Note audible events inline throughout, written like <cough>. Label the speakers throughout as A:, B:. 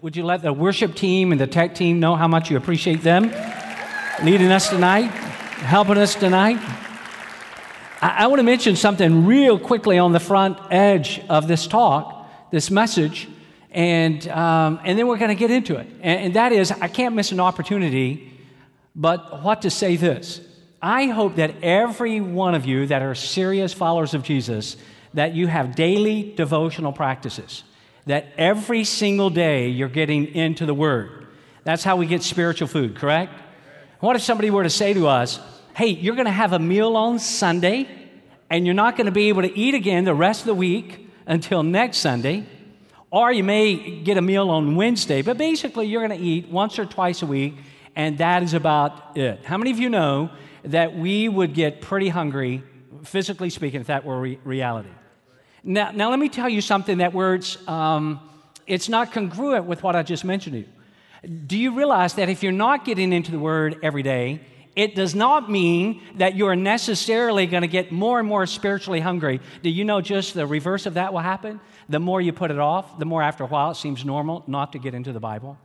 A: would you let the worship team and the tech team know how much you appreciate them leading us tonight, helping us tonight? I, I want to mention something real quickly on the front edge of this talk, this message, and, um, and then we're going to get into it. And, and that is, I can't miss an opportunity, but what to say this. I hope that every one of you that are serious followers of Jesus, that you have daily devotional practices, that every single day you're getting into the Word. That's how we get spiritual food, correct? What if somebody were to say to us, hey, you're going to have a meal on Sunday, and you're not going to be able to eat again the rest of the week until next Sunday? Or you may get a meal on Wednesday, but basically you're going to eat once or twice a week, and that is about it. How many of you know that we would get pretty hungry, physically speaking, if that were re- reality? Now, now, let me tell you something that words, um, it's not congruent with what I just mentioned to you. Do you realize that if you're not getting into the Word every day, it does not mean that you are necessarily going to get more and more spiritually hungry. Do you know just the reverse of that will happen? The more you put it off, the more after a while it seems normal not to get into the Bible.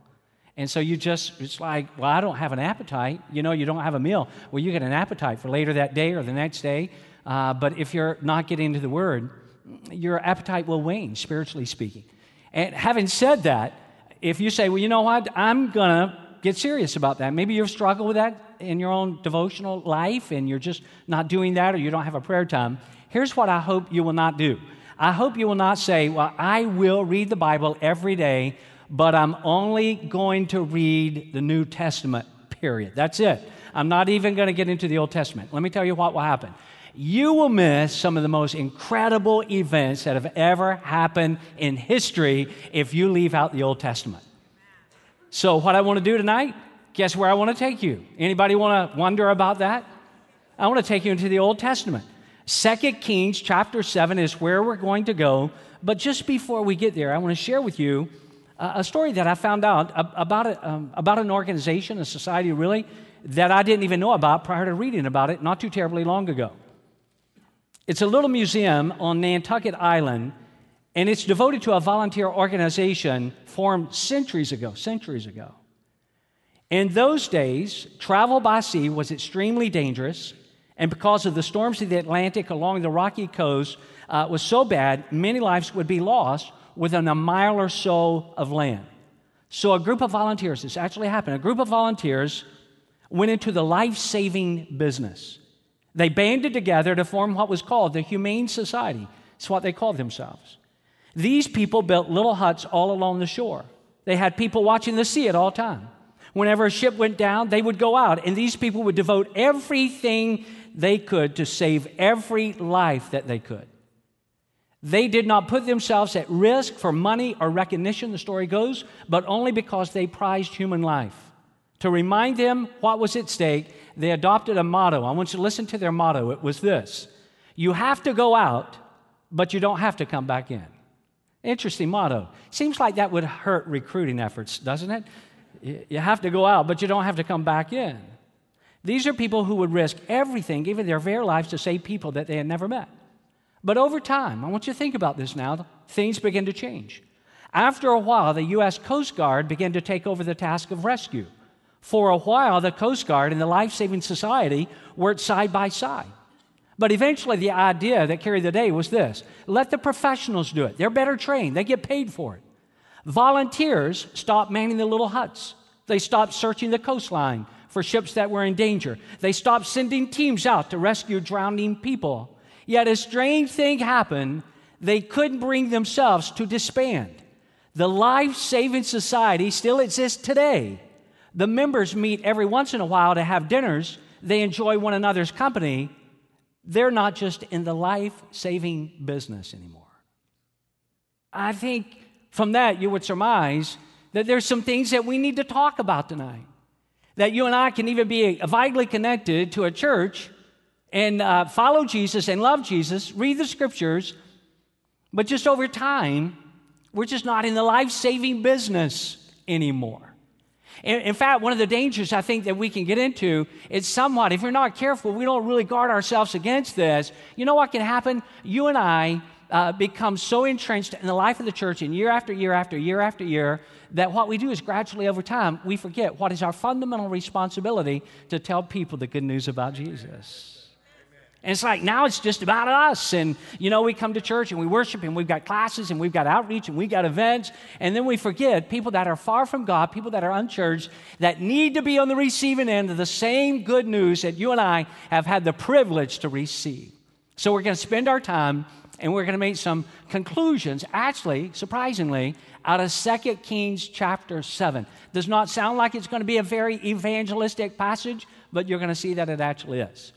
A: And so you just, it's like, well, I don't have an appetite. You know, you don't have a meal. Well, you get an appetite for later that day or the next day. Uh, but if you're not getting into the Word, your appetite will wane, spiritually speaking. And having said that, if you say, well, you know what, I'm going to get serious about that. Maybe you've struggled with that in your own devotional life and you're just not doing that or you don't have a prayer time. Here's what I hope you will not do. I hope you will not say, well, I will read the Bible every day, but I'm only going to read the New Testament, period. That's it. I'm not even going to get into the Old Testament. Let me tell you what will happen you will miss some of the most incredible events that have ever happened in history if you leave out the Old Testament. So, what I want to do tonight, guess where I want to take you? Anybody want to wonder about that? I want to take you into the Old Testament. Second Kings chapter 7 is where we're going to go. But just before we get there, I want to share with you a story that I found out about, um, about an organization, a society really, that I didn't even know about prior to reading about it not too terribly long ago. It's a little museum on Nantucket Island, and it's devoted to a volunteer organization formed centuries ago, centuries ago. In those days, travel by sea was extremely dangerous, and because of the storms of the Atlantic along the rocky coast uh, was so bad, many lives would be lost within a mile or so of land. So, a group of volunteers, this actually happened, a group of volunteers went into the life saving business. They banded together to form what was called the Humane Society. It's what they called themselves. These people built little huts all along the shore. They had people watching the sea at all times. Whenever a ship went down, they would go out, and these people would devote everything they could to save every life that they could. They did not put themselves at risk for money or recognition, the story goes, but only because they prized human life. To remind them what was at stake, they adopted a motto. I want you to listen to their motto. It was this You have to go out, but you don't have to come back in. Interesting motto. Seems like that would hurt recruiting efforts, doesn't it? You have to go out, but you don't have to come back in. These are people who would risk everything, even their very lives, to save people that they had never met. But over time, I want you to think about this now, things begin to change. After a while, the U.S. Coast Guard began to take over the task of rescue. For a while, the Coast Guard and the Life Saving Society worked side by side. But eventually, the idea that carried the day was this let the professionals do it. They're better trained, they get paid for it. Volunteers stopped manning the little huts, they stopped searching the coastline for ships that were in danger, they stopped sending teams out to rescue drowning people. Yet, a strange thing happened they couldn't bring themselves to disband. The Life Saving Society still exists today the members meet every once in a while to have dinners. They enjoy one another's company. They're not just in the life saving business anymore. I think from that you would surmise that there's some things that we need to talk about tonight. That you and I can even be vitally connected to a church and uh, follow Jesus and love Jesus, read the scriptures, but just over time, we're just not in the life saving business anymore. In, fact, one of the dangers I think that we can get into is somewhat, if we're not careful, we don't really guard ourselves against this. You know what can happen? You and I uh, become so entrenched in the life of the church and year after year after year after year that what we do is gradually over time we forget what is our fundamental responsibility to tell people the good news about Jesus. And it's like now it's just about us. And, you know, we come to church and we worship and we've got classes and we've got outreach and we've got events. And then we forget people that are far from God, people that are unchurched, that need to be on the receiving end of the same good news that you and I have had the privilege to receive. So we're going to spend our time and we're going to make some conclusions, actually, surprisingly, out of 2 Kings chapter 7. Does not sound like it's going to be a very evangelistic passage, but you're going to see that it actually is.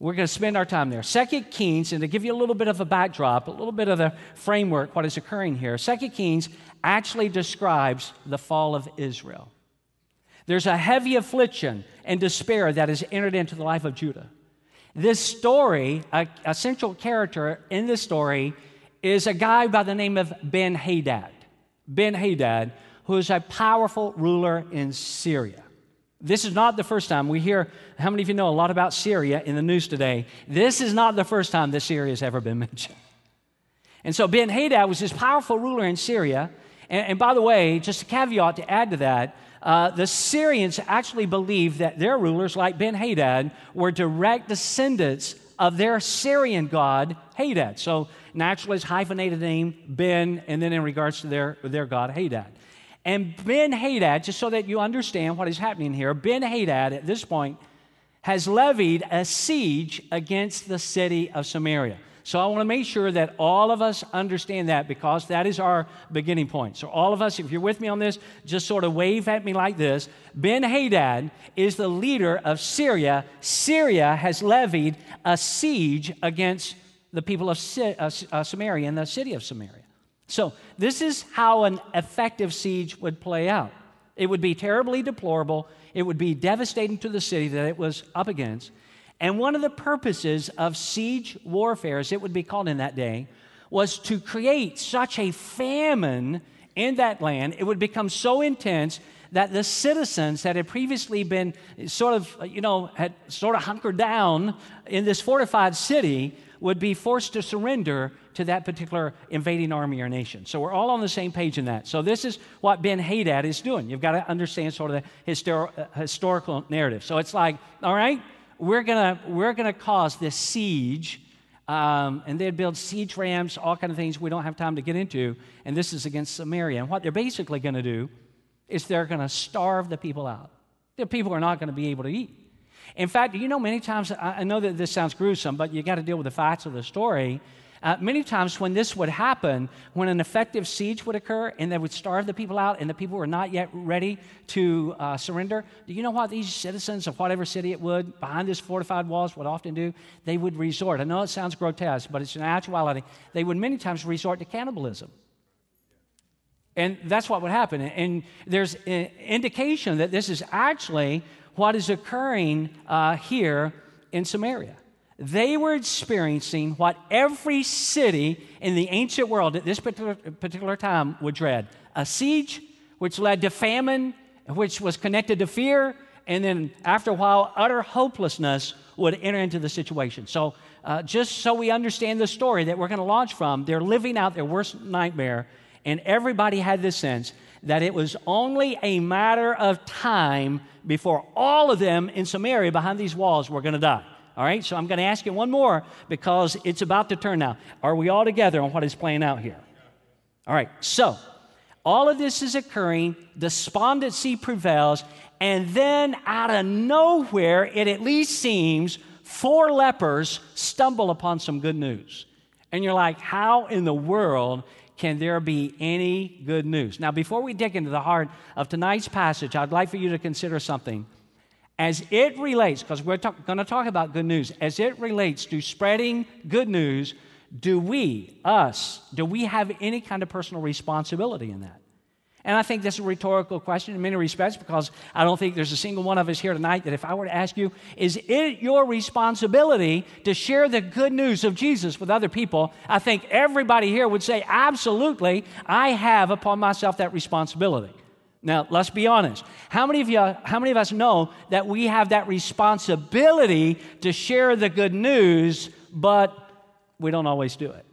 A: We're going to spend our time there. Second Kings, and to give you a little bit of a backdrop, a little bit of the framework, what is occurring here, Second Kings actually describes the fall of Israel. There's a heavy affliction and despair that has entered into the life of Judah. This story, a, a central character in this story, is a guy by the name of Ben Hadad. Ben Hadad, who is a powerful ruler in Syria. This is not the first time. We hear, how many of you know a lot about Syria in the news today? This is not the first time that Syria has ever been <laughs> mentioned. And so Ben Hadad was this powerful ruler in Syria. And, and by the way, just a caveat to add to that, uh, the Syrians actually believed that their rulers, like Ben Hadad, were direct descendants of their Syrian god, Hadad. So naturally, it's hyphenated name, Ben, and then in regards to their, their god, Hadad. And Ben Hadad, just so that you understand what is happening here, Ben Hadad at this point has levied a siege against the city of Samaria. So I want to make sure that all of us understand that because that is our beginning point. So, all of us, if you're with me on this, just sort of wave at me like this. Ben Hadad is the leader of Syria. Syria has levied a siege against the people of uh, uh, Samaria and the city of Samaria. So, this is how an effective siege would play out. It would be terribly deplorable, it would be devastating to the city that it was up against. And one of the purposes of siege warfare, as it would be called in that day, was to create such a famine in that land. It would become so intense that the citizens that had previously been sort of, you know, had sort of hunkered down in this fortified city would be forced to surrender to that particular invading army or nation. So we're all on the same page in that. So this is what Ben Hadad is doing. You've got to understand sort of the histor- uh, historical narrative. So it's like, all right, we're gonna we're gonna cause this siege. Um, and they'd build siege rams, all kind of things we don't have time to get into. And this is against Samaria. And what they're basically going to do is they're going to starve the people out. The people are not going to be able to eat. In fact, you know, many times, I know that this sounds gruesome, but you got to deal with the facts of the story. Uh, many times, when this would happen, when an effective siege would occur and they would starve the people out and the people were not yet ready to uh, surrender, do you know what these citizens of whatever city it would, behind these fortified walls, would often do? They would resort. I know it sounds grotesque, but it's an actuality. They would many times resort to cannibalism. And that's what would happen. And there's an indication that this is actually what is occurring uh, here in Samaria they were experiencing what every city in the ancient world at this particular, time would dread a siege, which led to famine, which was connected to fear, and then after a while, utter hopelessness would enter into the situation. So, uh, just so we understand the story that we're going to launch from, they're living out their worst nightmare, and everybody had this sense that it was only a matter of time before all of them in Samaria behind these walls were going to die. All right, so I'm going to ask you one more because it's about to turn now. Are we all together on what is playing out here? All right, so all of this is occurring, despondency prevails, and then out of nowhere, it at least seems four lepers stumble upon some good news. And you're like, how in the world can there be any good news? Now, before we dig into the heart of tonight's passage, I'd like for you to consider something as it relates, because we're talk, going to talk about good news, as it relates to spreading good news, do we, us, do we have any kind of personal responsibility in that? And I think that's a rhetorical question in many respects because I don't think there's a single one of us here tonight that if I were to ask you, is it your responsibility to share the good news of Jesus with other people? I think everybody here would say, absolutely, I have upon myself that responsibility. Now, let's be honest. How many of you how many of us know that we have that responsibility to share the good news, but we don't always do it?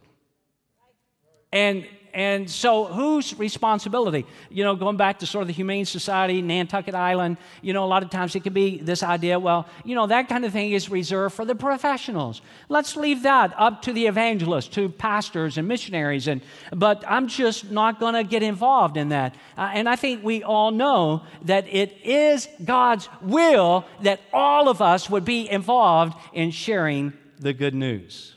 A: And and so whose responsibility? You know, going back to sort of the Humane Society, Nantucket Island, you know, a lot of times it can be this idea, well, you know, that kind of thing is reserved for the professionals. Let's leave that up to the evangelists, to pastors and missionaries. And, but I'm just not going to get involved in that. Uh, and I think we all know that it is God's will that all of us would be involved in sharing the good news.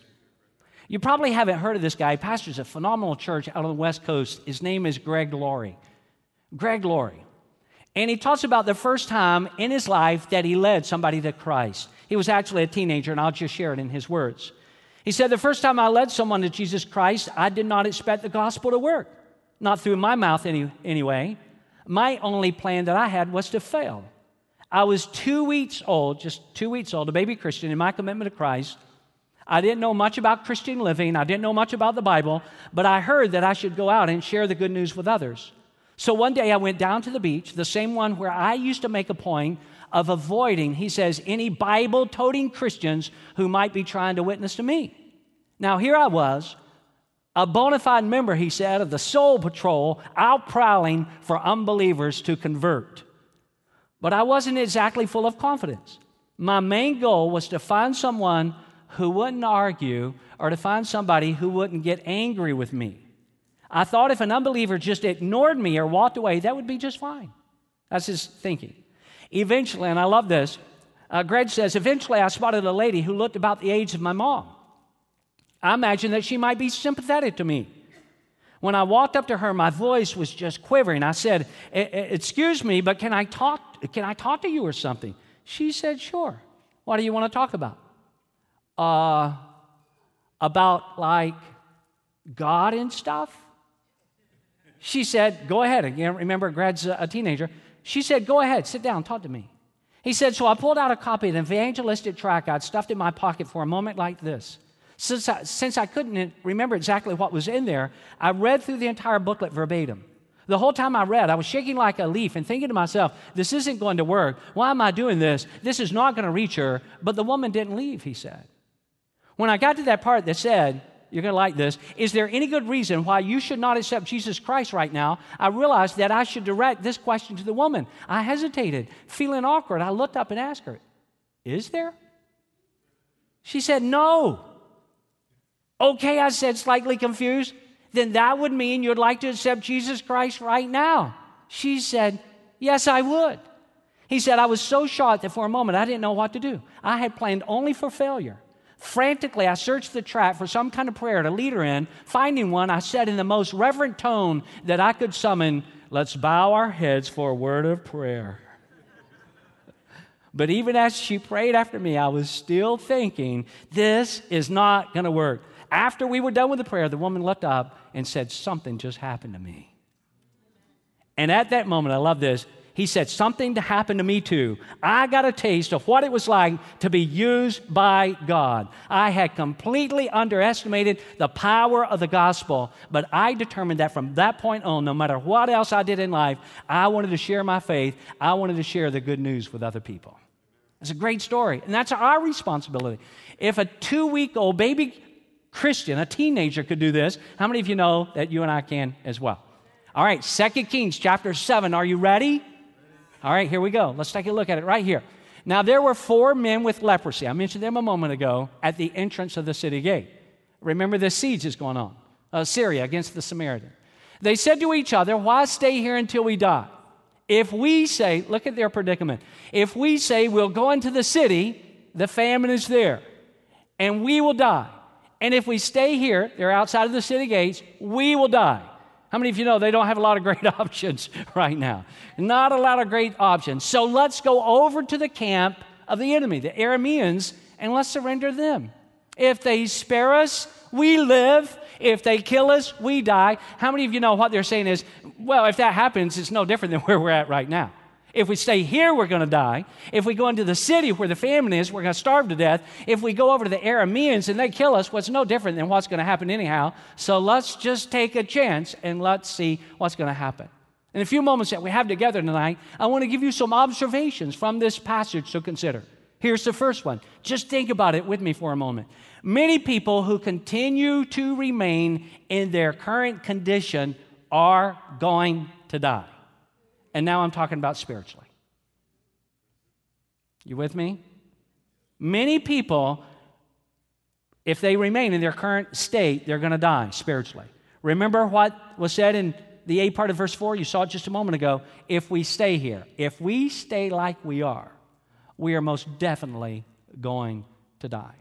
A: You probably haven't heard of this guy. He pastors a phenomenal church out on the West Coast. His name is Greg Laurie. Greg Laurie. And he talks about the first time in his life that he led somebody to Christ. He was actually a teenager, and I'll just share it in his words. He said, The first time I led someone to Jesus Christ, I did not expect the gospel to work. Not through my mouth, any, anyway. My only plan that I had was to fail. I was two weeks old, just two weeks old, a baby Christian in my commitment to Christ. I didn't know much about Christian living. I didn't know much about the Bible, but I heard that I should go out and share the good news with others. So one day I went down to the beach, the same one where I used to make a point of avoiding, he says, any Bible toting Christians who might be trying to witness to me. Now, here I was, a bona fide member, he said, of the Soul Patrol, out prowling for unbelievers to convert. But I wasn't exactly full of confidence. My main goal was to find someone who wouldn't argue or to find somebody who wouldn't get angry with me. I thought if an unbeliever just ignored me or walked away, that would be just fine. That's his thinking. Eventually, and I love this, uh, Greg says, eventually I spotted a lady who looked about the age of my mom. I imagined that she might be sympathetic to me. When I walked up to her, my voice was just quivering. I said, Excuse me, but can I talk, can I talk to you or something? She said, Sure. What do you want to talk about? Uh, about like God and stuff? She said, Go ahead. Again, remember, Greg's a teenager. She said, Go ahead, sit down, talk to me. He said, So I pulled out a copy of the evangelistic tract I'd stuffed in my pocket for a moment like this. Since I, since I couldn't remember exactly what was in there, I read through the entire booklet verbatim. The whole time I read, I was shaking like a leaf and thinking to myself, this isn't going to work. Why am I doing this? This is not going to reach her. But the woman didn't leave, he said. When I got to that part that said, you're going to like this. Is there any good reason why you should not accept Jesus Christ right now? I realized that I should direct this question to the woman. I hesitated, feeling awkward. I looked up and asked her, Is there? She said, No. Okay, I said, slightly confused. Then that would mean you'd like to accept Jesus Christ right now. She said, Yes, I would. He said, I was so shocked that for a moment I didn't know what to do. I had planned only for failure. Frantically, I searched the tract for some kind of prayer to lead her in. Finding one, I said in the most reverent tone that I could summon, Let's bow our heads for a word of prayer. but even as she prayed after me, I was still thinking, This is not going to work. After we were done with the prayer, the woman looked up and said, Something just happened to me. And at that moment, I love this, he said, Something to happen to me too. I got a taste of what it was like to be used by God. I had completely underestimated the power of the gospel, but I determined that from that point on, no matter what else I did in life, I wanted to share my faith. I wanted to share the good news with other people. It's a great story, and that's our responsibility. If a two week old baby Christian, a teenager, could do this, how many of you know that you and I can as well? All right, Second Kings chapter 7. Are you ready? All right, here we go. Let's take a look at it right here. Now, there were four men with leprosy. I mentioned them a moment ago at the entrance of the city gate. Remember, the siege is going on uh, Syria against the Samaritan. They said to each other, Why stay here until we die? If we say, look at their predicament. If we say we'll go into the city, the famine is there, and we will die. And if we stay here, they're outside of the city gates, we will die. How many of you know they don't have a lot of great <laughs> options right now? Not a lot of great options. So let's go over to the camp of the enemy, the Arameans, and let's surrender them. If they spare us, we live. If they kill us, we die. How many of you know what they're saying is, well, if that happens, it's no different than <laughs> where we're at right now. If we stay here, we're going to die. If we go into the city where the famine is, we're going to starve to death. If we go over to the Arameans and they kill us, what's well, no different than what's going to happen anyhow. So let's just take a chance and let's see what's going to happen. In a few moments that we have together tonight, I want to give you some observations from this passage to consider. Here's the first one. Just think about it with me for a moment. Many people who continue to remain in their current condition are going to die. And now I'm talking about spiritually. You with me? Many people, if they remain in their current state, they're going to die spiritually. Remember what was said in the A part of verse 4? You saw it just a moment ago. If we stay here, if we stay like we are, we are most definitely going to die.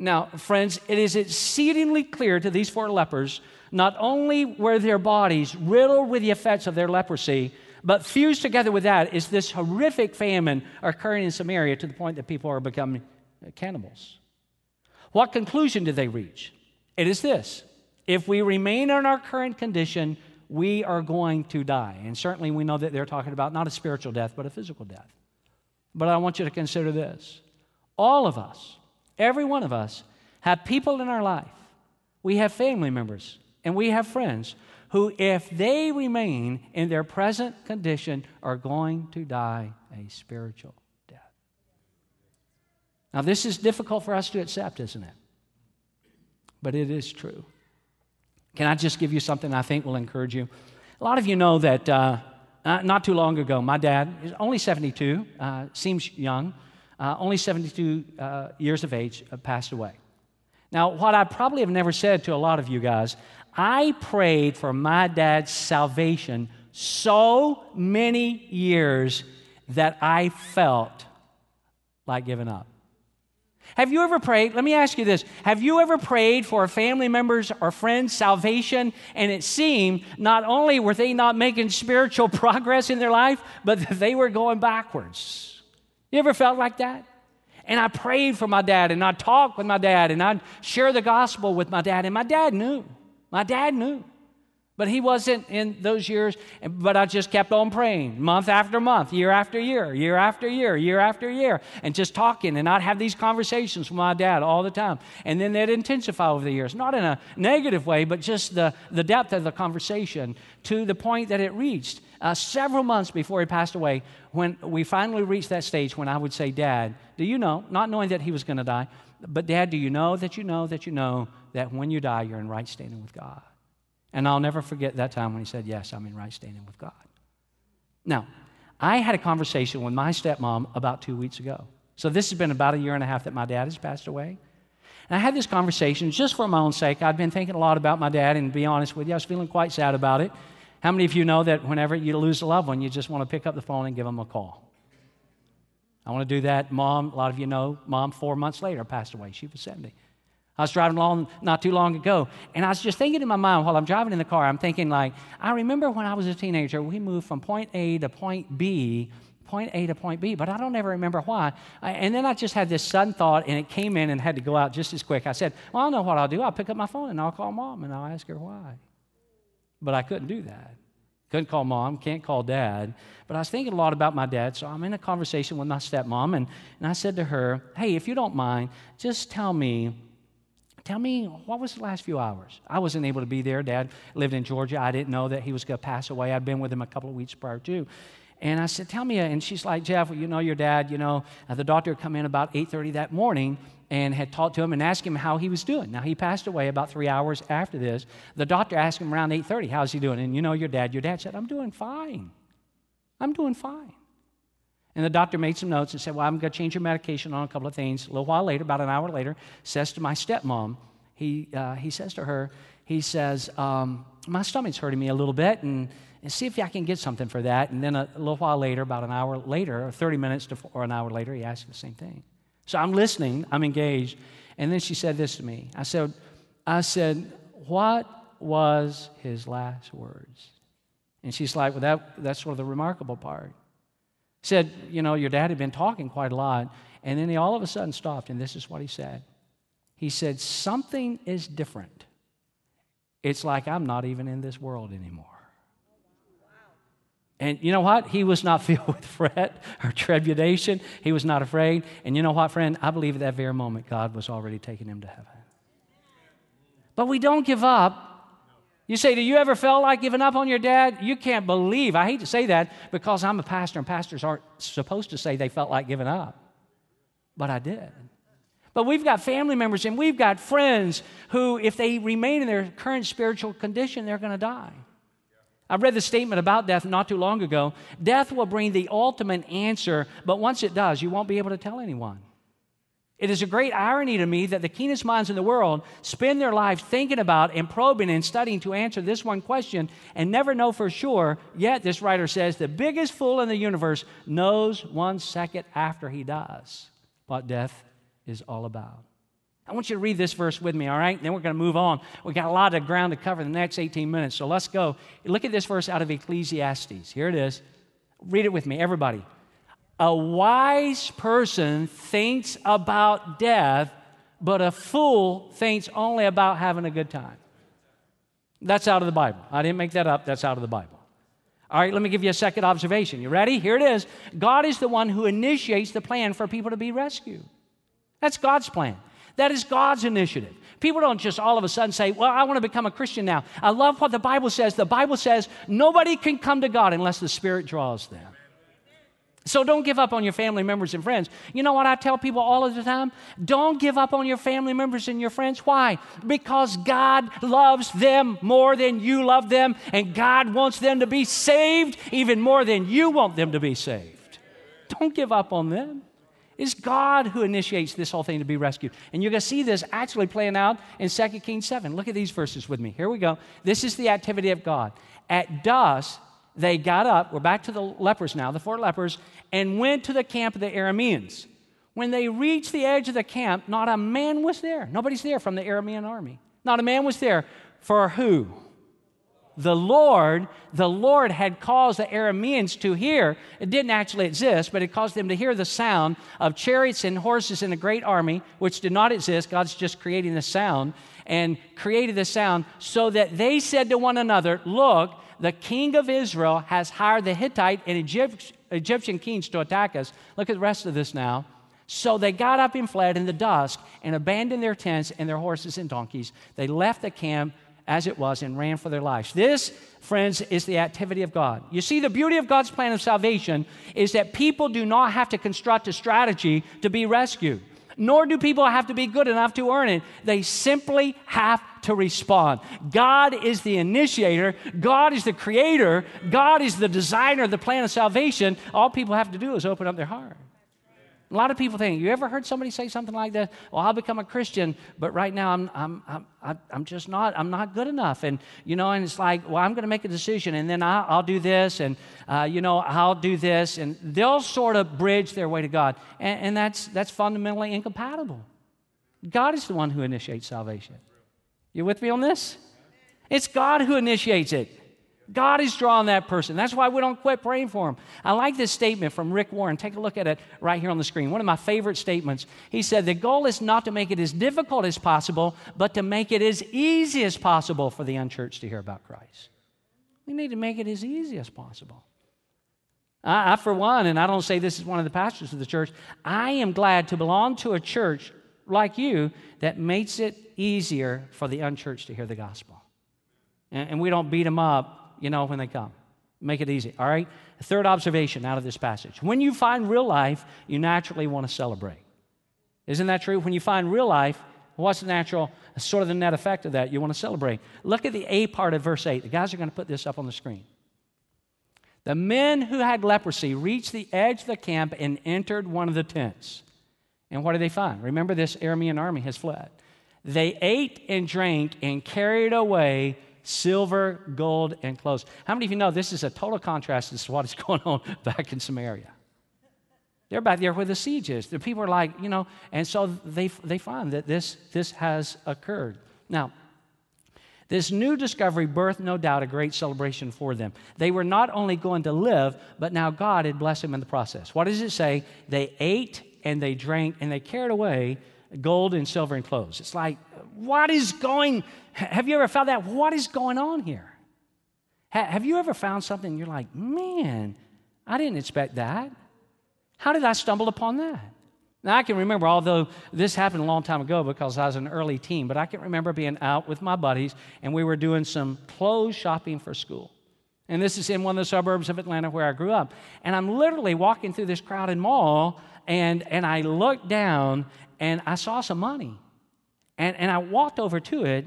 A: Now, friends, it is exceedingly clear to these four lepers not only were their bodies riddled with the effects of their leprosy, but fused together with that is this horrific famine occurring in Samaria to the point that people are becoming cannibals. What conclusion did they reach? It is this if we remain in our current condition, we are going to die. And certainly we know that they're talking about not a spiritual death, but a physical death. But I want you to consider this all of us, every one of us, have people in our life. We have family members and we have friends who, if they remain in their present condition, are going to die a spiritual death. Now, this is difficult for us to accept, isn't it? But it is true. Can I just give you something I think will encourage you? A lot of you know that uh, not too long ago, my dad is only 72, uh, seems young, uh, only 72 uh, years of age, uh, passed away. Now, what I probably have never said to a lot of you guys, I prayed for my dad's salvation so many years that I felt like giving up. Have you ever prayed? Let me ask you this. Have you ever prayed for a family member's or friend's salvation and it seemed not only were they not making spiritual <laughs> progress in their life, but that they were going backwards? You ever felt like that? And I prayed for my dad and I talked with my dad and I'd share the gospel with my dad, and my dad knew. My dad knew. But he wasn't in those years, but I just kept on praying month after month, year after year, year after year, year after year, and just talking. And I'd have these conversations with my dad all the time. And then they'd intensify over the years, not in a negative way, but just the, the depth of the conversation to the point that it reached uh, several months before he passed away when we finally reached that stage when I would say, Dad, do you know, not knowing that he was going to die, but Dad, do you know that you know that you know that when you die, you're in right standing with God? And I'll never forget that time when he said, Yes, I'm in right standing with God. Now, I had a conversation with my stepmom about two weeks ago. So this has been about a year and a half that my dad has passed away. And I had this conversation just for my own sake. I'd been thinking a lot about my dad, and to be honest with you, I was feeling quite sad about it. How many of you know that whenever you lose a loved one, you just want to pick up the phone and give them a call? I want to do that. Mom, a lot of you know, mom, four months later, passed away. She was 70. I was driving along not too long ago, and I was just thinking in my mind while I'm driving in the car, I'm thinking, like, I remember when I was a teenager, we moved from point A to point B, point A to point B, but I don't ever remember why. and then I just had this sudden thought, and it came in and had to go out just as quick. I said, Well, I know what I'll do. I'll pick up my phone and I'll call mom and I'll ask her why. But I couldn't do that. Couldn't call mom, can't call dad. But I was thinking a lot about my dad, so I'm in a conversation with my stepmom, and, and I said to her, Hey, if you don't mind, just tell me Tell me, what was the last few hours? I wasn't able to be there. Dad lived in Georgia. I didn't know that he was going to pass away. I'd been with him a couple of weeks prior to. And I said, tell me, and she's like, Jeff, well, you know your dad, you know, uh, the doctor had come in about 8.30 that morning and had talked to him and asked him how he was doing. Now, he passed away about three hours after this. The doctor asked him around 8.30, how's he doing? And you know your dad, your dad said, I'm doing fine. I'm doing fine. And the doctor made some notes and said, Well, I'm going to change your medication on a couple of things. A little while later, about an hour later, says to my stepmom, he, uh, he says to her, He says, um, My stomach's hurting me a little bit, and, and see if I can get something for that. And then a, a little while later, about an hour later, or 30 minutes to, or an hour later, he asked the same thing. So I'm listening, I'm engaged. And then she said this to me I said, I said, What was his last words? And she's like, Well, that, that's sort of the remarkable part. Said, you know, your dad had been talking quite a lot, and then he all of a sudden stopped, and this is what he said. He said, Something is different. It's like I'm not even in this world anymore. And you know what? He was not <laughs> filled with fret or trepidation. He was not afraid. And you know what, friend? I believe at that very moment God was already taking him to heaven. But we don't give up You say, Do you ever feel like giving up on your dad? You can't believe. I hate to say that because I'm a pastor and pastors aren't supposed to say they felt like giving up. But I did. But we've got family members and we've got friends who, if they remain in their current spiritual condition, they're going to die. I read the statement about death not too long ago. Death will bring the ultimate answer, but once it does, you won't be able to tell anyone. It is a great irony to me that the keenest minds in the world spend their lives thinking about and probing and studying to answer this one question and never know for sure. Yet, this writer says, the biggest fool in the universe knows one second after he dies what death is all about. I want you to read this verse with me, all right? Then we're going to move on. We've got a lot of ground to cover in the next 18 minutes, so let's go. Look at this verse out of Ecclesiastes. Here it is. Read it with me, everybody. A wise person thinks about death, but a fool thinks only about having a good time. That's out of the Bible. I didn't make that up, that's out of the Bible. All right, let me give you a second observation. You ready? Here it is. God is the one who initiates the plan for people to be rescued. That's God's plan. That is God's initiative. People don't just all of a sudden say, Well, I want to become a Christian now. I love what the Bible says. The Bible says nobody can come to God unless the Spirit draws them. So don't give up on your family members and friends. You know what I tell people all of the time? Don't give up on your family members and your friends. Why? Because God loves them more than you love them, and God wants them to be saved even more than you want them to be saved. Don't give up on them. It's God who initiates this whole thing to be rescued. And you're going to see this actually playing out in 2 Kings 7. Look at these verses with me. Here we go. This is the activity of God. At dusk, they got up, we're back to the lepers now, the four lepers, and went to the camp of the Arameans. When they reached the edge of the camp, not a man was there. Nobody's there from the Aramean army. Not a man was there. For who? The Lord, the Lord had caused the Arameans to hear. It didn't actually exist, but it caused them to hear the sound of chariots and horses in a great army, which did not exist. God's just creating the sound and created the sound so that they said to one another, Look, the king of Israel has hired the Hittite and Egypt, Egyptian kings to attack us. Look at the rest of this now. So they got up and fled in the dusk and abandoned their tents and their horses and donkeys. They left the camp as it was and ran for their lives. This, friends, is the activity of God. You see, the beauty of God's plan of salvation is that people do not have to construct a strategy to be rescued nor do people have to be good enough to earn it. They simply have to respond. God is the initiator, God is the creator, God is the designer of the plan of salvation. All people have to do is open up their heart. A lot of people think, you ever heard somebody say something like that? Well, I'll become a Christian, but right now I'm, I'm, I'm, I'm just not, I'm not good enough. And, you know, and it's like, well, I'm going to make a decision and then I'll, I'll do this and, uh, you know, I'll do this. And they'll sort of bridge their way to God. And, and that's, that's fundamentally incompatible. God is the one who initiates salvation. You with me on this? It's God who initiates it. God is drawing that person. That's why we don't quit praying for him. I like this statement from Rick Warren. Take a look at it right here on the screen. One of my favorite statements. He said, The goal is not to make it as difficult as possible, but to make it as easy as possible for the unchurched to hear about Christ. We need to make it as easy as possible. I, I, for one, and I don't say this is one of the pastors of the church, I am glad to belong to a church like you that makes it easier for the unchurched to hear the gospel. And, and we don't beat them up you know, when they come. Make it easy, all right? third observation out of this passage. When you find real life, you naturally want to celebrate. Isn't that true? When you find real life, what's the natural, sort of the net effect of that? You want to celebrate. Look at the A part of verse 8. The guys are going to put this up on the screen. The men who had leprosy reached the edge of the camp and entered one of the tents. And what did they find? Remember, this Aramean army has fled. They ate and drank and carried away silver, gold, and clothes. How many of you know this is a total contrast to what is <laughs> going on back in Samaria? They're back there where the siege is. The people are like, you know, and so they, they find that this, this has occurred. Now, this new discovery birthed, no doubt, a great celebration for them. They were not only going to live, but now God had blessed them in the process. What does it say? They ate and they drank and they carried away gold and silver and clothes. It's like, what is going have you ever felt that? What is going on here? Have you ever found something you're like, man, I didn't expect that? How did I stumble upon that? Now, I can remember, although this happened a long time ago because I was an early teen, but I can remember being out with my buddies and we were doing some clothes shopping for school. And this is in one of the suburbs of Atlanta where I grew up. And I'm literally walking through this crowded mall and, and I looked down and I saw some money. And, and I walked over to it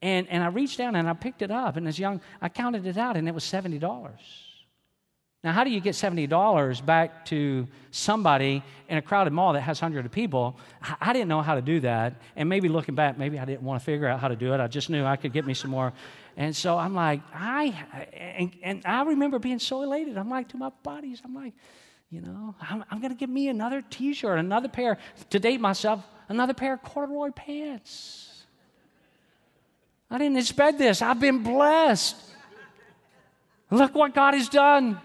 A: and, and I reached down and I picked it up. And as young, I counted it out and it was $70. Now, how do you get $70 back to somebody in a crowded mall that has hundreds of people? I didn't know how to do that. And maybe looking back, maybe I didn't want to figure out how to do it. I just knew I could get me some more. And so I'm like, I, and, and I remember being so elated. I'm like to my buddies, I'm like, you know, I'm, I'm going to get me another t shirt, another pair, to date myself, another pair of corduroy pants. I didn't expect this. I've been blessed. Look what God has done.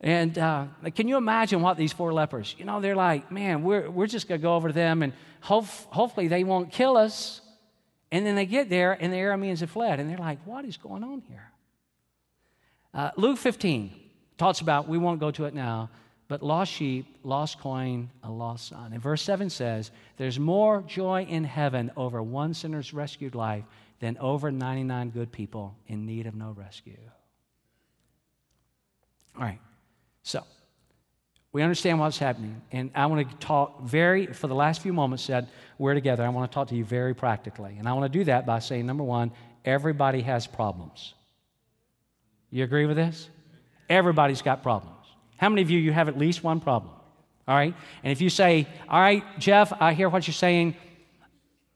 A: And uh, can you imagine what these four lepers, you know, they're like, man, we're, we're just going to go over to them and hope, hopefully they won't kill us. And then they get there and the Arameans have fled. And they're like, what is going on here? Uh, Luke 15 talks about, we won't go to it now, but lost sheep, lost coin, a lost son. And verse 7 says, there's more joy in heaven over one sinner's rescued life than over 99 good people in need of no rescue. All right. So, we understand what's happening. And I want to talk very, for the last few moments, that we're together. I want to talk to you very practically. And I want to do that by saying, number one, everybody has problems. You agree with this? Everybody's got problems. How many of you, you have at least one problem? All right? And if you say, all right, Jeff, I hear what you're saying,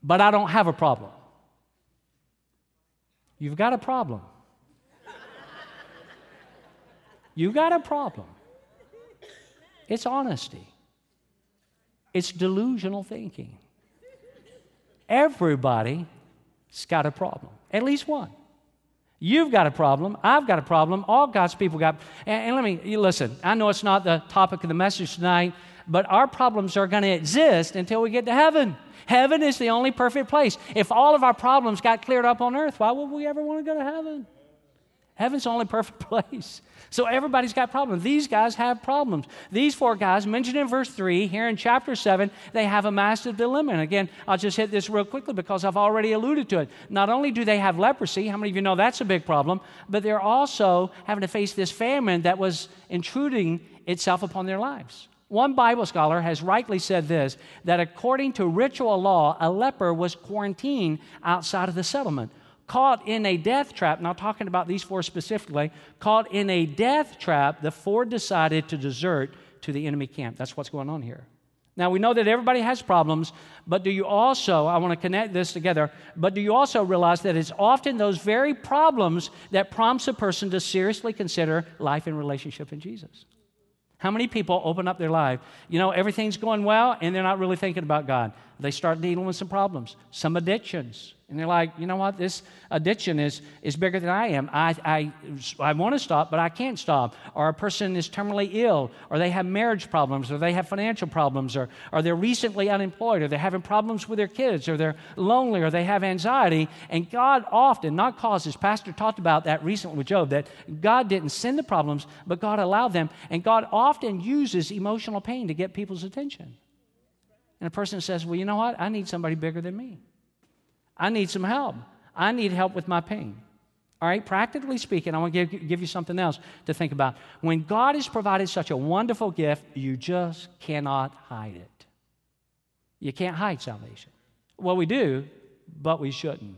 A: but I don't have a problem. You've got a problem. You've got a problem. It's honesty, it's delusional thinking. Everybody's got a problem, at least one. You've got a problem. I've got a problem. All God's people got. And, and let me listen. I know it's not the topic of the message tonight, but our problems are going to exist until we get to heaven. Heaven is the only perfect place. If all of our problems got cleared up on earth, why would we ever want to go to heaven? Heaven's the only perfect <laughs> place. So everybody's got problems. These guys have problems. These four guys, mentioned in verse 3, here in chapter 7, they have a massive dilemma. And again, I'll just hit this real quickly because I've already alluded to it. Not only do they have leprosy, how many of you know that's a big problem, but they're also having to face this famine that was intruding itself upon their lives. One Bible scholar has rightly said this that according to ritual law, a leper was quarantined outside of the settlement caught in a death trap, now talking about these four specifically, caught in a death trap, the four decided to desert to the enemy camp. That's what's going on here. Now, we know that everybody has problems, but do you also, I want to connect this together, but do you also realize that it's often those very problems that prompts a person to seriously consider life and relationship in Jesus? How many people open up their life? You know, everything's going well and they're not really thinking about God. They start dealing with some problems, some addictions, and they're like, you know what? This addiction is, is bigger than I am. I, I, I want to stop, but I can't stop. Or a person is terminally ill, or they have marriage problems, or they have financial problems, or, or they're recently unemployed, or they're having problems with their kids, or they're lonely, or they have anxiety. And God often, not causes, Pastor talked about that recently with Job, that God didn't send the problems, but God allowed them. And God often uses emotional pain to get people's attention. And a person says, well, you know what? I need somebody bigger than me. I need some help. I need help with my pain. All right, practically speaking, I want to give, give you something else to think about. When God has provided such a wonderful gift, you just cannot hide it. You can't hide salvation. Well, we do, but we shouldn't.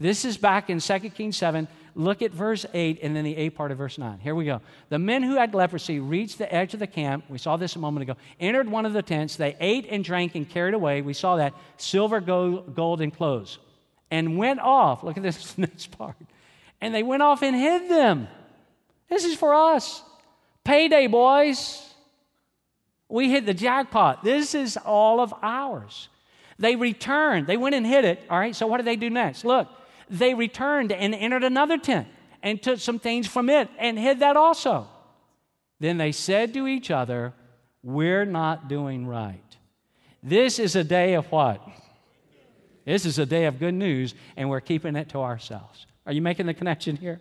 A: This is back in 2 Kings 7. Look at verse 8 and then the A part of verse 9. Here we go. The men who had leprosy reached the edge of the camp. We saw this a moment ago. Entered one of the tents. They ate and drank and carried away. We saw that silver, gold, and clothes and went off. Look at this <laughs> next part. And they went off and hid them. This is for us. Payday, boys. We hit the jackpot. This is all of ours. They returned. They went and hid it. All right, so what did they do next? Look, they returned and entered another tent and took some things from it and hid that also. Then they said to each other, We're not doing right. This is a day of what? This is a day of good news, and we're keeping it to ourselves. Are you making the connection here?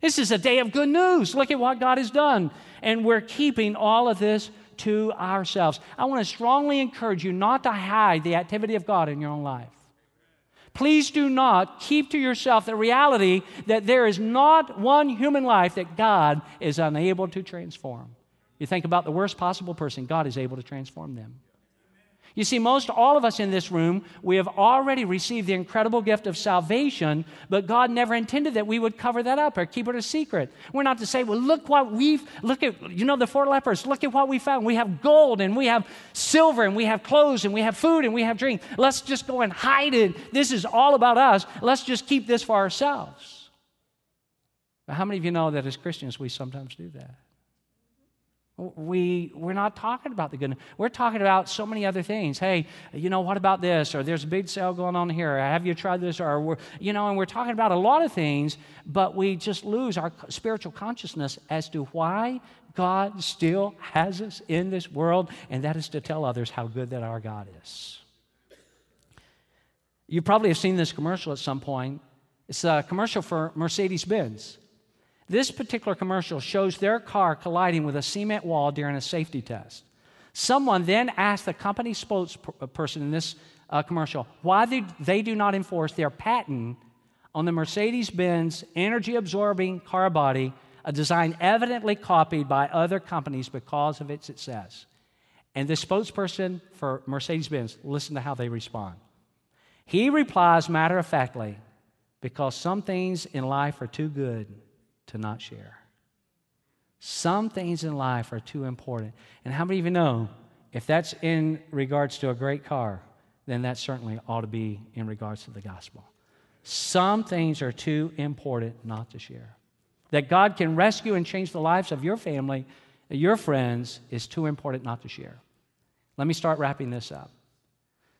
A: This is a day of good news. Look at what God has done. And we're keeping all of this to ourselves. I want to strongly encourage you not to hide the activity of God in your own life. Please do not keep to yourself the reality that there is not one human life that God is unable to transform. You think about the worst possible person, God is able to transform them. You see, most all of us in this room, we have already received the incredible gift of salvation, but God never intended that we would cover that up or keep it a secret. We're not to say, well, look what we've, look at, you know, the four lepers, look at what we found. We have gold and we have silver and we have clothes and we have food and we have drink. Let's just go and hide it. This is all about us. Let's just keep this for ourselves. But how many of you know that as Christians we sometimes do that? We, we're not talking about the goodness. We're talking about so many other things. Hey, you know, what about this? Or there's a big sale going on here. Have you tried this? Or, we're, you know, and we're talking about a lot of things, but we just lose our spiritual consciousness as to why God still has us in this world, and that is to tell others how good that our God is. You probably have seen this commercial at some point. It's a commercial for Mercedes Benz. This particular commercial shows their car colliding with a cement wall during a safety test. Someone then asked the company spokesperson in this uh, commercial why they, they do not enforce their patent on the Mercedes Benz energy absorbing car body, a design evidently copied by other companies because of its success. And the spokesperson for Mercedes Benz, listen to how they respond. He replies matter of factly, because some things in life are too good to not share. Some things in life are too important. And how many of you know if that's in regards to a great car, then that certainly ought to be in regards to the gospel. Some things are too important not to share. That God can rescue and change the lives of your family, uh, your friends, is too important not to share. Let me start wrapping this up.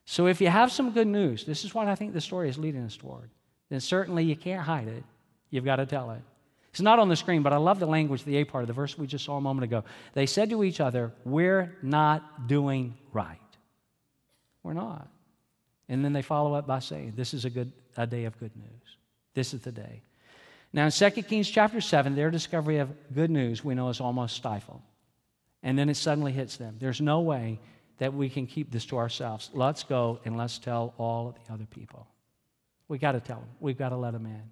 A: So, if you have some good news, this is what I think the story is leading us toward, then certainly you can't hide it. You've got to tell it. It's not on the screen, but I love the language, the A part of the verse we just saw a moment ago. They said to each other, We're not doing right. We're not. And then they follow up by saying, This is a, good, a day of good news. This is the day. Now, in 2 Kings chapter 7, their discovery of good news we know is almost stifled. And then it suddenly hits them. There's no way that we can keep this to ourselves. Let's go and let's tell all of the other people. We got to tell them. We've got to let them in.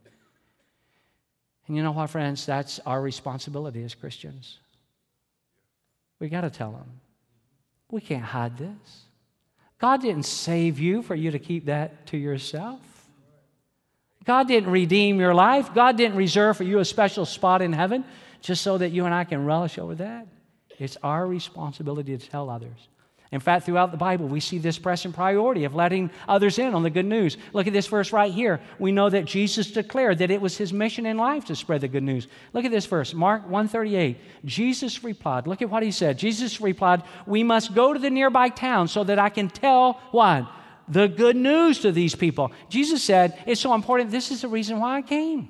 A: And you know what, friends? That's our responsibility as Christians. We got to tell them. We can't hide this. God didn't save you for you to keep that to yourself. God didn't redeem your life. God didn't reserve for you a special spot in heaven just so that you and I can relish over that. It's our responsibility to tell others. In fact, throughout the Bible, we see this pressing priority of letting others in on the good news. Look at this verse right here. We know that Jesus declared that it was his mission in life to spread the good news. Look at this verse, Mark 138. Jesus replied, look at what he said. Jesus replied, We must go to the nearby town so that I can tell what? The good news to these people. Jesus said, It's so important. This is the reason why I came.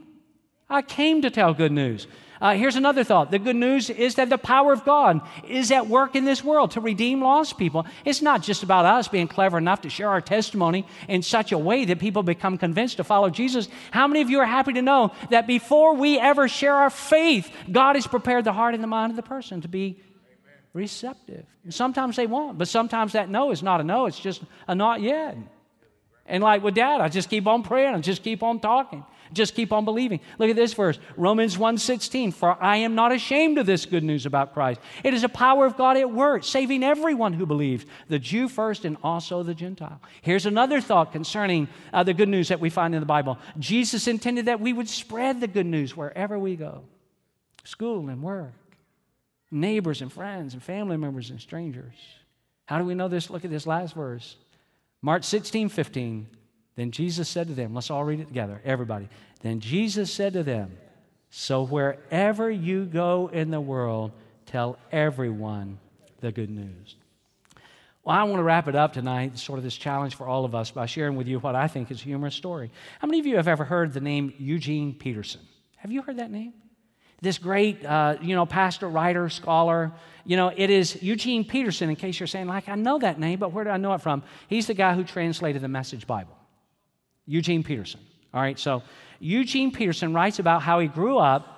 A: I came to tell good news. Uh, here's another thought. The good news is that the power of God is at work in this world to redeem lost people. It's not just about us being clever enough to share our testimony in such a way that people become convinced to follow Jesus. How many of you are happy to know that before we ever share our faith, God has prepared the heart and the mind of the person to be receptive? Sometimes they won't, but sometimes that no is not a no, it's just a not yet. And like with dad, I just keep on praying, I just keep on talking. Just keep on believing. Look at this verse, Romans 1:16, "For I am not ashamed of this good news about Christ. It is a power of God at work, saving everyone who believes, the Jew first and also the Gentile." Here's another thought concerning uh, the good news that we find in the Bible. Jesus intended that we would spread the good news wherever we go. School and work, neighbors and friends and family members and strangers. How do we know this? Look at this last verse. Mark 16, 15. Then Jesus said to them, let's all read it together, everybody. Then Jesus said to them, So wherever you go in the world, tell everyone the good news. Well, I want to wrap it up tonight, sort of this challenge for all of us, by sharing with you what I think is a humorous story. How many of you have ever heard the name Eugene Peterson? Have you heard that name? This great, uh, you know, pastor, writer, scholar. You know, it is Eugene Peterson, in case you're saying, like, I know that name, but where do I know it from? He's the guy who translated the Message Bible. Eugene Peterson. All right, so Eugene Peterson writes about how he grew up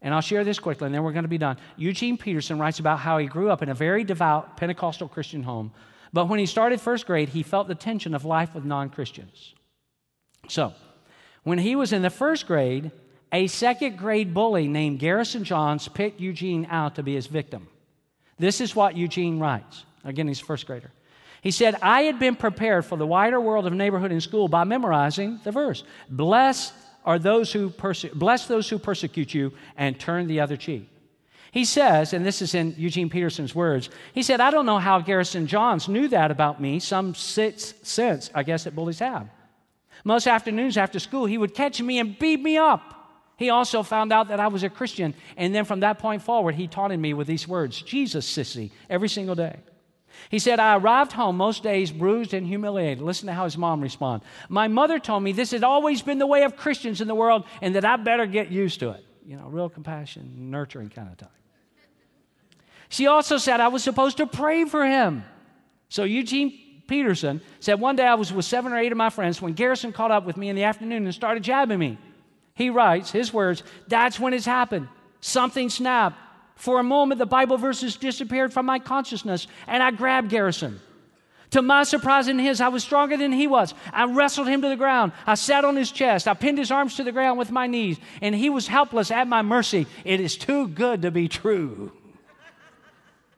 A: And I'll share this quickly, and then we're going to be done. Eugene Peterson writes about how he grew up in a very devout Pentecostal Christian home, but when he started first grade, he felt the tension of life with non Christians. So, when he was in the first grade, a second grade bully named Garrison Johns picked Eugene out to be his victim. This is what Eugene writes. Again, he's first grader. He said, I had been prepared for the wider world of neighborhood and school by memorizing the verse Blessed are those who perse- bless those who persecute you and turn the other cheek. He says, and this is in Eugene Peterson's words, he said, I don't know how Garrison Johns knew that about me, some sixth sense, I guess, that bullies have. Most afternoons after school, he would catch me and beat me up. He also found out that I was a Christian, and then from that point forward, he taunted me with these words Jesus, sissy, every single day. He said, I arrived home most days bruised and humiliated. Listen to how his mom responded. My mother told me this had always been the way of Christians in the world and that I better get used to it. You know, real compassion, nurturing kind of time. She also said I was supposed to pray for him. So Eugene Peterson said one day I was with seven or eight of my friends when Garrison caught up with me in the afternoon and started jabbing me. He writes, his words, that's when it's happened. Something snapped. For a moment, the Bible verses disappeared from my consciousness, and I grabbed Garrison. To my surprise and his, I was stronger than he was. I wrestled him to the ground. I sat on his chest. I pinned his arms to the ground with my knees, and he was helpless at my mercy. It is too good to be true.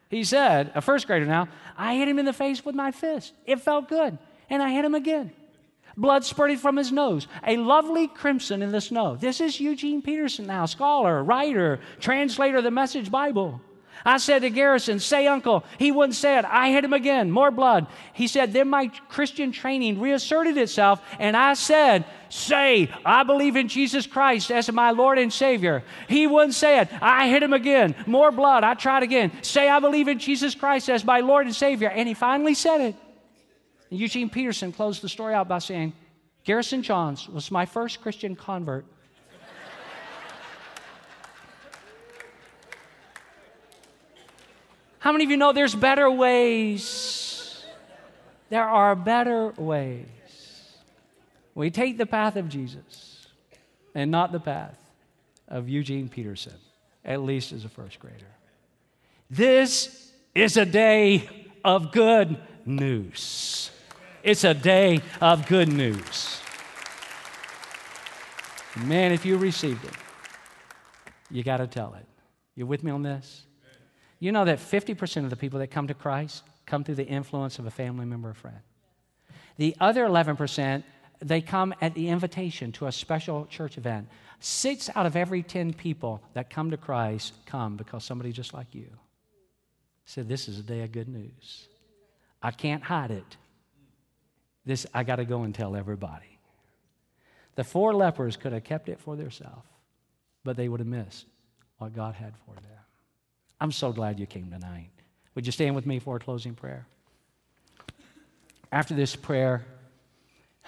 A: He said, a first grader now, I hit him in the face with my fist. It felt good, and I hit him again. Blood spurted from his nose, a lovely crimson in the snow. This is Eugene Peterson now, scholar, writer, translator of the Message Bible. I said to Garrison, say, Uncle. He wouldn't say it. I hit him again, more blood. He said, then my Christian training reasserted itself, and I said, say, I believe in Jesus Christ as my Lord and Savior. He wouldn't say it. I hit him again, more blood. I tried again. Say, I believe in Jesus Christ as my Lord and Savior. And he finally said it. And Eugene Peterson closed the story out by saying, Garrison Johns was my first Christian convert. <laughs> How many of you know there's better ways? There are better ways. We take the path of Jesus and not the path of Eugene Peterson, at least as a first grader. This is a day of good news. It's a day of good news. Man, if you received it, you got to tell it. You with me on this? You know that 50% of the people that come to Christ come through the influence of a family member or friend. The other 11%, they come at the invitation to a special church event. Six out of every 10 people that come to Christ come because somebody just like you said, This is a day of good news. I can't hide it. This, I got to go and tell everybody. The four lepers could have kept it for themselves, but they would have missed what God had for them. I'm so glad you came tonight. Would you stand with me for a closing prayer? After this prayer,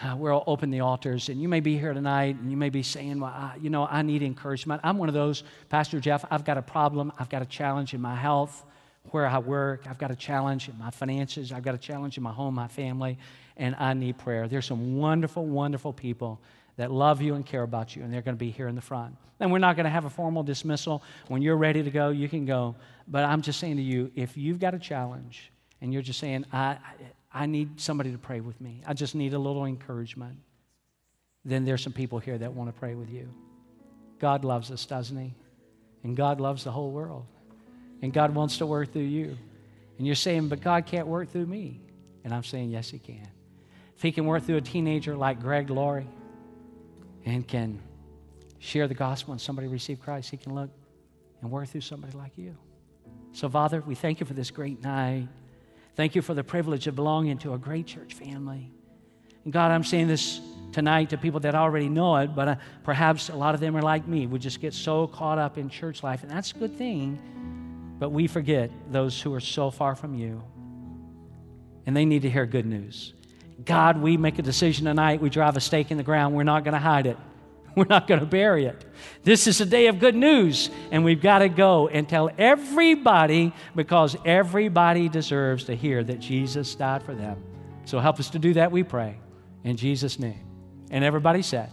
A: uh, we'll open the altars, and you may be here tonight, and you may be saying, "Well, I, you know, I need encouragement." I'm one of those, Pastor Jeff. I've got a problem. I've got a challenge in my health, where I work. I've got a challenge in my finances. I've got a challenge in my home, my family and I need prayer. There's some wonderful, wonderful people that love you and care about you, and they're going to be here in the front. And we're not going to have a formal dismissal. When you're ready to go, you can go. But I'm just saying to you, if you've got a challenge and you're just saying, I, I need somebody to pray with me, I just need a little encouragement, then there's some people here that want to pray with you. God loves us, doesn't He? And God loves the whole world. And God wants to work through you. And you're saying, but God can't work through me. And I'm saying, yes, He can. If he can work through a teenager like Greg Laurie and can share the gospel and somebody receive Christ, he can look and work through somebody like you. So, Father, we thank you for this great night. Thank you for the privilege of belonging to a great church family. And God, I'm saying this tonight to people that already know it, but uh, perhaps a lot of them are like me. We just get so caught up in church life, and that's a good thing, but we forget those who are so far from you. And they need to hear good news. God, we make a decision tonight. We drive a stake in the ground. We're not going to hide it. <laughs> We're not going to bury it. This is a day of good news, and we've got to go and tell everybody because everybody deserves to hear that Jesus died for them. So help us to do that, we pray. In Jesus' name. And everybody said,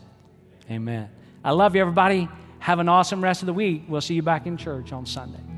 A: Amen. I love you, everybody. Have an awesome rest of the week. We'll see you back in church on Sunday.